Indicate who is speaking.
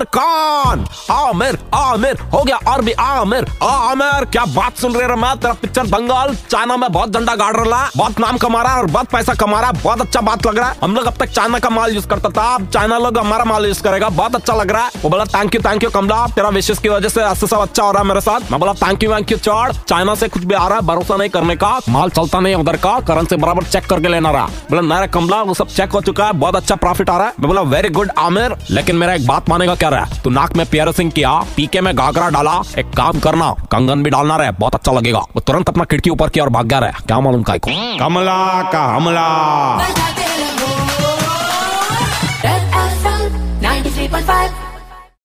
Speaker 1: आमिर कौन आमिर आमिर, हो गया और भी आमिर। आमिर, क्या बात सुन रहे मैं तेरा पिक्चर बंगाल, चाइना में बहुत झंडा गाड़ रहा बहुत नाम कमा रहा और बहुत पैसा कमा रहा है। बहुत अच्छा बात लग रहा है। हम लोग अब तक चाइना का माल यूज़ करता था। अब चाइना लोग हमारा माल यूज़ करेगा। बहुत अच्छा लग रहा है। वो बोला thank you thank you Kamla. तेरा विशेष की वजह से ऐसा सब अच्छा हो रहा है मेरे साथ। मैं बोला थैंक यू थैंक यू चौड़। चाइना से कुछ भी आ रहा है, भरोसा नहीं करने का। माल चलता नहीं उधर का। करेंसी बराबर चेक करके लेना रहा। बोला, नारा कमला, वो सब चेक हो चुका है। बहुत अच्छा प्रॉफिट आ रहा है। मैं बोला वेरी गुड आमिर। लेकिन मेरा एक बात मानेगा, क्या रहा है। तू नाक में पियरसिंग किया पीके में घाघरा डाला। एक काम करना कंगन भी डालना रहे बहुत अच्छा लगेगा। वो तुरंत अपना खिड़की ऊपर किया और भाग गया रहा क्या मालूम का? कमला का हमला।